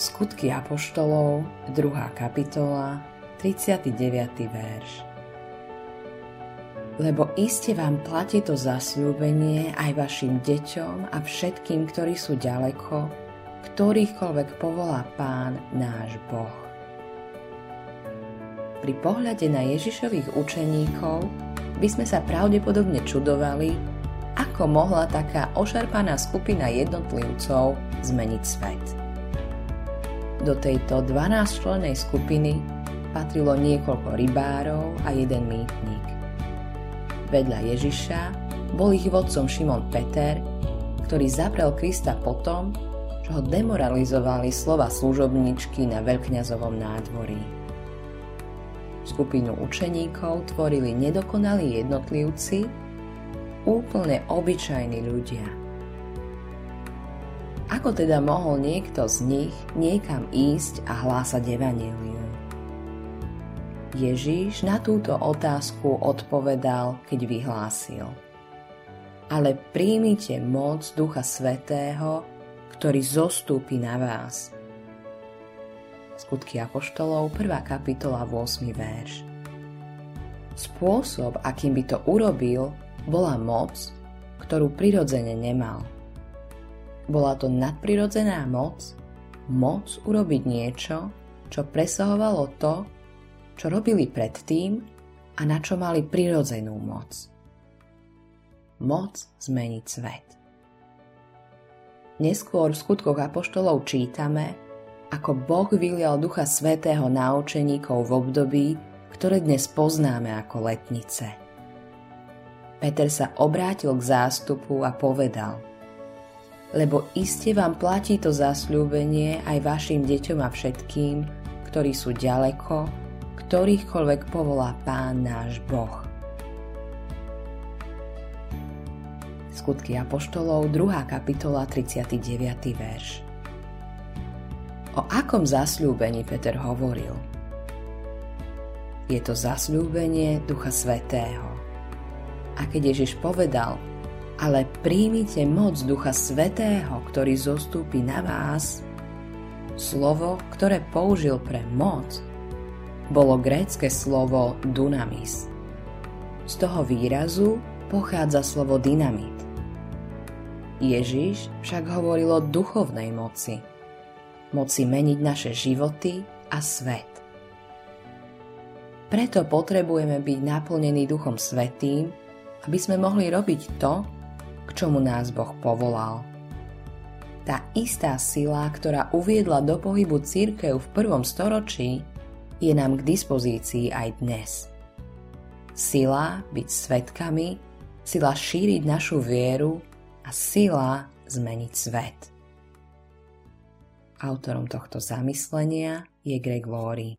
Skutky Apoštolov, 2. kapitola, 39. verš. Lebo iste vám platí to zasľúbenie aj vašim deťom a všetkým, ktorí sú ďaleko, ktorýchkoľvek povolá Pán náš Boh. Pri pohľade na Ježišových učeníkov by sme sa pravdepodobne čudovali, ako mohla taká ošarpaná skupina jednotlivcov zmeniť svet. Do tejto 12-člennej skupiny patrilo niekoľko rybárov a jeden mýtnik. Vedľa Ježiša bol ich vodcom Šimon Peter, ktorý zaprel Krista potom, čo ho demoralizovali slova služobničky na veľkňazovom nádvorí. Skupinu učeníkov tvorili nedokonalí jednotlivci, úplne obyčajní ľudia – ako teda mohol niekto z nich niekam ísť a hlásať evanílium? Ježíš na túto otázku odpovedal, keď vyhlásil. Ale príjmite moc Ducha Svetého, ktorý zostúpi na vás. Skutky Apoštolov, 1. kapitola, 8. verš. Spôsob, akým by to urobil, bola moc, ktorú prirodzene nemal – bola to nadprirodzená moc, moc urobiť niečo, čo presahovalo to, čo robili predtým a na čo mali prirodzenú moc. Moc zmeniť svet. Neskôr v skutkoch apoštolov čítame, ako Boh vylial Ducha Svetého na učeníkov v období, ktoré dnes poznáme ako letnice. Peter sa obrátil k zástupu a povedal – lebo iste vám platí to zasľúbenie aj vašim deťom a všetkým, ktorí sú ďaleko, ktorýchkoľvek povolá Pán náš Boh. Skutky Apoštolov, 2. kapitola, 39. verš. O akom zasľúbení Peter hovoril? Je to zasľúbenie Ducha Svetého. A keď Ježiš povedal, ale príjmite moc Ducha Svetého, ktorý zostúpi na vás. Slovo, ktoré použil pre moc, bolo grécke slovo dunamis. Z toho výrazu pochádza slovo dynamit. Ježiš však hovoril o duchovnej moci. Moci meniť naše životy a svet. Preto potrebujeme byť naplnení Duchom Svetým, aby sme mohli robiť to, k čomu nás Boh povolal. Tá istá sila, ktorá uviedla do pohybu církev v prvom storočí, je nám k dispozícii aj dnes. Sila byť svetkami, sila šíriť našu vieru a sila zmeniť svet. Autorom tohto zamyslenia je Greg Laurie.